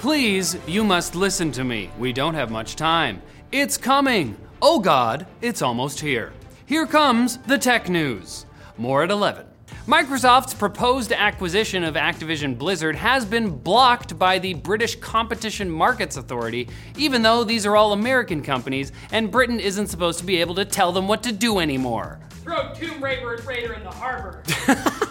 Please, you must listen to me. We don't have much time. It's coming. Oh God, it's almost here. Here comes the tech news. More at 11. Microsoft's proposed acquisition of Activision Blizzard has been blocked by the British Competition Markets Authority, even though these are all American companies and Britain isn't supposed to be able to tell them what to do anymore. Throw Tomb Raider Raider in the harbor.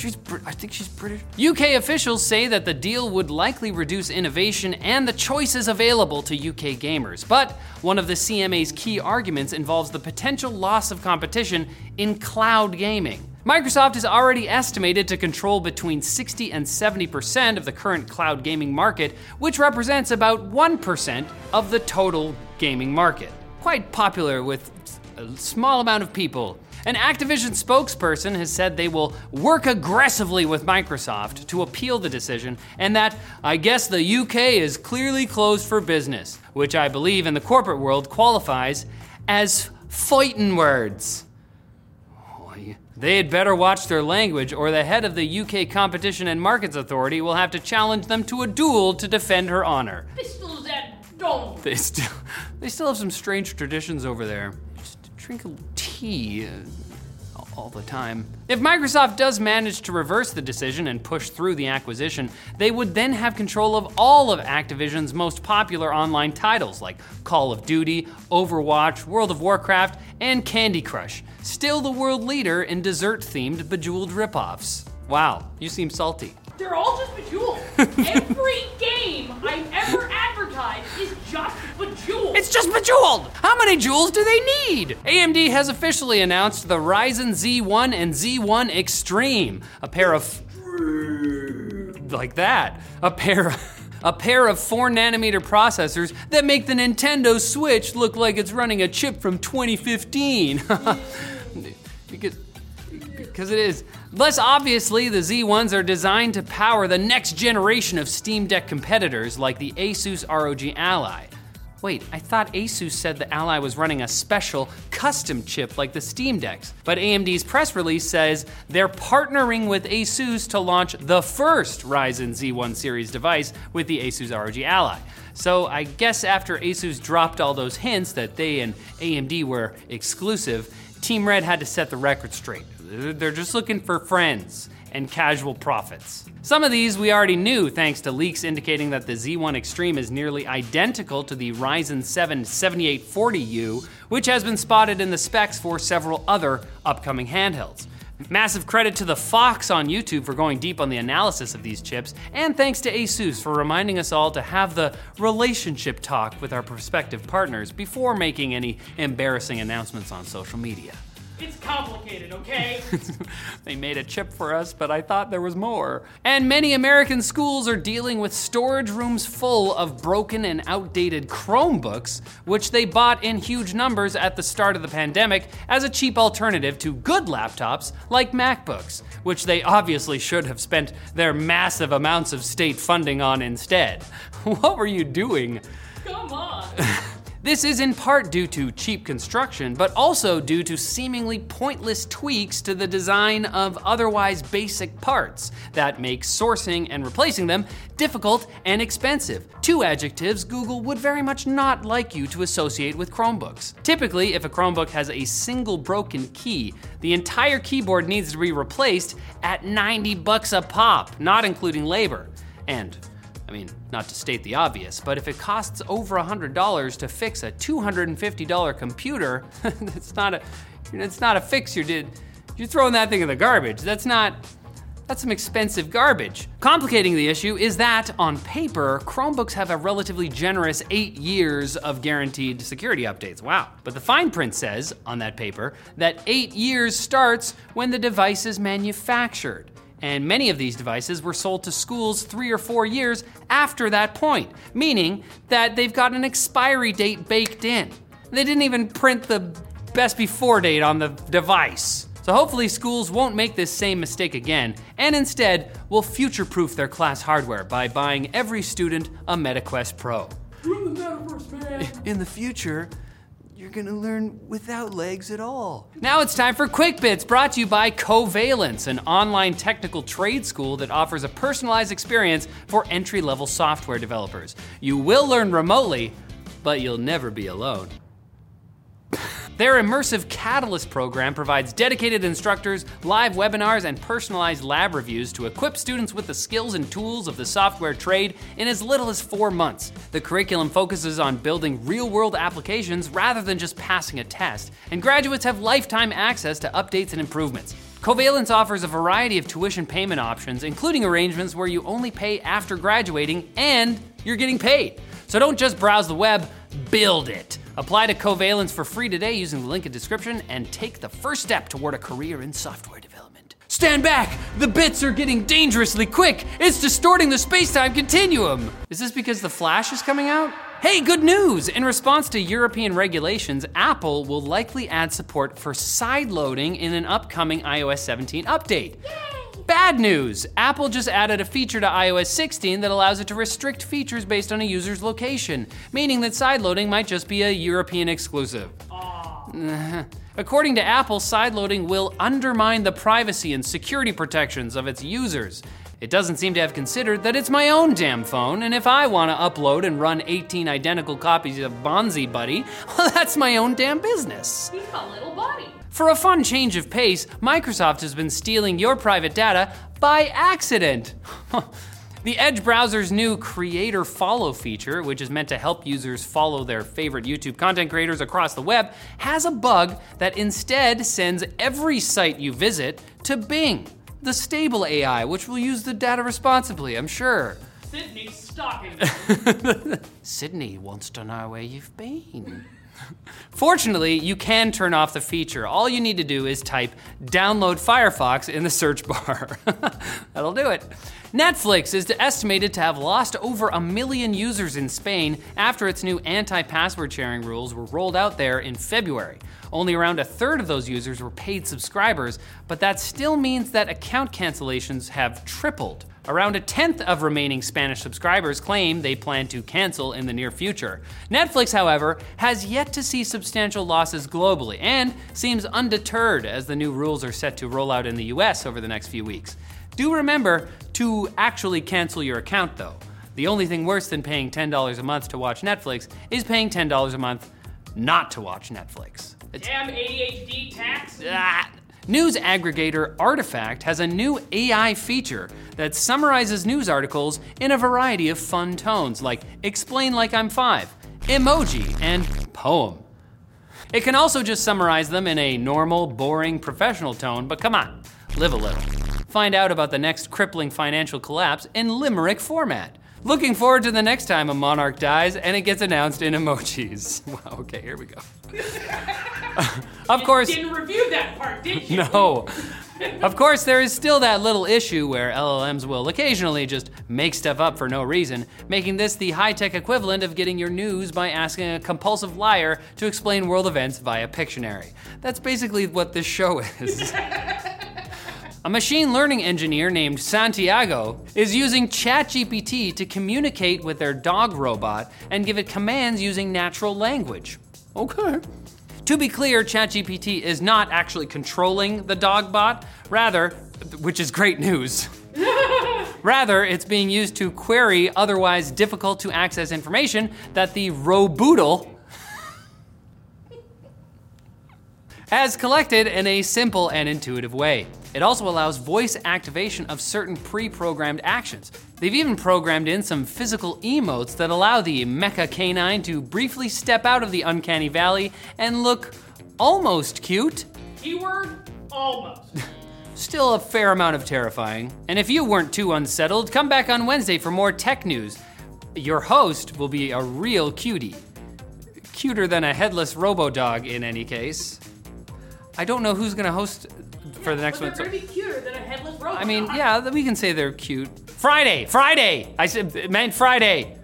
She's, I think she's British. UK officials say that the deal would likely reduce innovation and the choices available to UK gamers. But one of the CMA's key arguments involves the potential loss of competition in cloud gaming. Microsoft is already estimated to control between 60 and 70% of the current cloud gaming market, which represents about 1% of the total gaming market. Quite popular with a small amount of people. An Activision spokesperson has said they will work aggressively with Microsoft to appeal the decision, and that I guess the UK is clearly closed for business, which I believe in the corporate world qualifies as fighting words. They had better watch their language, or the head of the UK Competition and Markets Authority will have to challenge them to a duel to defend her honor. Pistols at dawn. They still, they still have some strange traditions over there. Just drink a tea uh, all the time. If Microsoft does manage to reverse the decision and push through the acquisition, they would then have control of all of Activision's most popular online titles like Call of Duty, Overwatch, World of Warcraft, and Candy Crush. Still the world leader in dessert themed bejeweled ripoffs. Wow, you seem salty. They're all just bejeweled. Every game I've ever advertised is just bejeweled. It's just bejeweled! How many jewels do they need? AMD has officially announced the Ryzen Z1 and Z1 Extreme, a pair of. like that. A pair A pair of 4 nanometer processors that make the Nintendo Switch look like it's running a chip from 2015. because, because it is. Less obviously, the Z1s are designed to power the next generation of Steam Deck competitors like the Asus ROG Ally. Wait, I thought Asus said the Ally was running a special custom chip like the Steam Decks. But AMD's press release says they're partnering with Asus to launch the first Ryzen Z1 series device with the Asus ROG Ally. So I guess after Asus dropped all those hints that they and AMD were exclusive, Team Red had to set the record straight. They're just looking for friends and casual profits. Some of these we already knew thanks to leaks indicating that the Z1 Extreme is nearly identical to the Ryzen 7 7840U, which has been spotted in the specs for several other upcoming handhelds. Massive credit to the Phawx on YouTube for going deep on the analysis of these chips, and thanks to Asus for reminding us all to have the relationship talk with our prospective partners before making any embarrassing announcements on social media. It's complicated, okay? they made a chip for us, but I thought there was more. And many American schools are dealing with storage rooms full of broken and outdated Chromebooks, which they bought in huge numbers at the start of the pandemic as a cheap alternative to good laptops like MacBooks, which they obviously should have spent their massive amounts of state funding on instead. What were you doing? Come on. This is in part due to cheap construction, but also due to seemingly pointless tweaks to the design of otherwise basic parts that make sourcing and replacing them difficult and expensive. Two adjectives Google would very much not like you to associate with Chromebooks. Typically, if a Chromebook has a single broken key, the entire keyboard needs to be replaced at 90 bucks a pop, not including labor. And I mean, not to state the obvious, but if it costs over $100 to fix a $250 computer, that's not a it's not a fix you did. You're throwing that thing in the garbage. That's not that's some expensive garbage. Complicating the issue is that, on paper, Chromebooks have a relatively generous eight years of guaranteed security updates. Wow. But the fine print says, on that paper, that eight years starts when the device is manufactured and many of these devices were sold to schools three or four years after that point, meaning that they've got an expiry date baked in. They didn't even print the best before date on the device. So hopefully schools won't make this same mistake again, and instead will future-proof their class hardware by buying every student a MetaQuest Pro. We're in the metaverse, man. In the future, you're gonna learn without legs at all. Now it's time for Quick Bits, brought to you by Covalence, an online technical trade school that offers a personalized experience for entry level software developers. You will learn remotely, but you'll never be alone. Their immersive Catalyst program provides dedicated instructors, live webinars, and personalized lab reviews to equip students with the skills and tools of the software trade in as little as four months. The curriculum focuses on building real world applications rather than just passing a test, and graduates have lifetime access to updates and improvements. Covalence offers a variety of tuition payment options, including arrangements where you only pay after graduating and you're getting paid. So don't just browse the web, build it. Apply to Covalence for free today using the link in description and take the first step toward a career in software development. Stand back! The bits are getting dangerously quick! It's distorting the space time continuum! Is this because the Flash is coming out? Hey, good news! In response to European regulations, Apple will likely add support for side loading in an upcoming iOS 17 update. Bad news! Apple just added a feature to iOS 16 that allows it to restrict features based on a user's location, meaning that sideloading might just be a European exclusive. According to Apple, sideloading will undermine the privacy and security protections of its users. It doesn't seem to have considered that it's my own damn phone, and if I want to upload and run 18 identical copies of Bonzi Buddy, well, that's my own damn business. He's a little body. For a fun change of pace, Microsoft has been stealing your private data by accident. the Edge browser's new Creator Follow feature, which is meant to help users follow their favorite YouTube content creators across the web, has a bug that instead sends every site you visit to Bing, the stable AI, which will use the data responsibly, I'm sure. Sydney's stalking. Sydney wants to know where you've been. Fortunately, you can turn off the feature. All you need to do is type download Firefox in the search bar. That'll do it. Netflix is estimated to have lost over a million users in Spain after its new anti password sharing rules were rolled out there in February. Only around a third of those users were paid subscribers, but that still means that account cancellations have tripled. Around a tenth of remaining Spanish subscribers claim they plan to cancel in the near future. Netflix, however, has yet to see substantial losses globally and seems undeterred as the new rules are set to roll out in the US over the next few weeks. Do remember to actually cancel your account though. The only thing worse than paying $10 a month to watch Netflix is paying $10 a month not to watch Netflix. It's Damn ADHD tax. Ah. News aggregator Artifact has a new AI feature that summarizes news articles in a variety of fun tones, like explain like I'm five, emoji, and poem. It can also just summarize them in a normal, boring, professional tone, but come on, live a little. Find out about the next crippling financial collapse in limerick format. Looking forward to the next time a monarch dies and it gets announced in emojis. Wow, okay, here we go. of course. Didn't review that part, did you? No. Of course, there is still that little issue where LLMs will occasionally just make stuff up for no reason, making this the high tech equivalent of getting your news by asking a compulsive liar to explain world events via Pictionary. That's basically what this show is. A machine learning engineer named Santiago is using ChatGPT to communicate with their dog robot and give it commands using natural language. Okay. To be clear, ChatGPT is not actually controlling the dog bot, rather, which is great news. Rather, it's being used to query otherwise difficult to access information that the Roboodle has collected in a simple and intuitive way. It also allows voice activation of certain pre programmed actions. They've even programmed in some physical emotes that allow the mecha canine to briefly step out of the uncanny valley and look almost cute. Keyword almost. Still a fair amount of terrifying. And if you weren't too unsettled, come back on Wednesday for more tech news. Your host will be a real cutie. Cuter than a headless robo dog, in any case. I don't know who's gonna host for the next but one. they're so- gonna be cuter than a headless robot. I mean, yeah, we can say they're cute. Friday, Friday. I said, it meant Friday.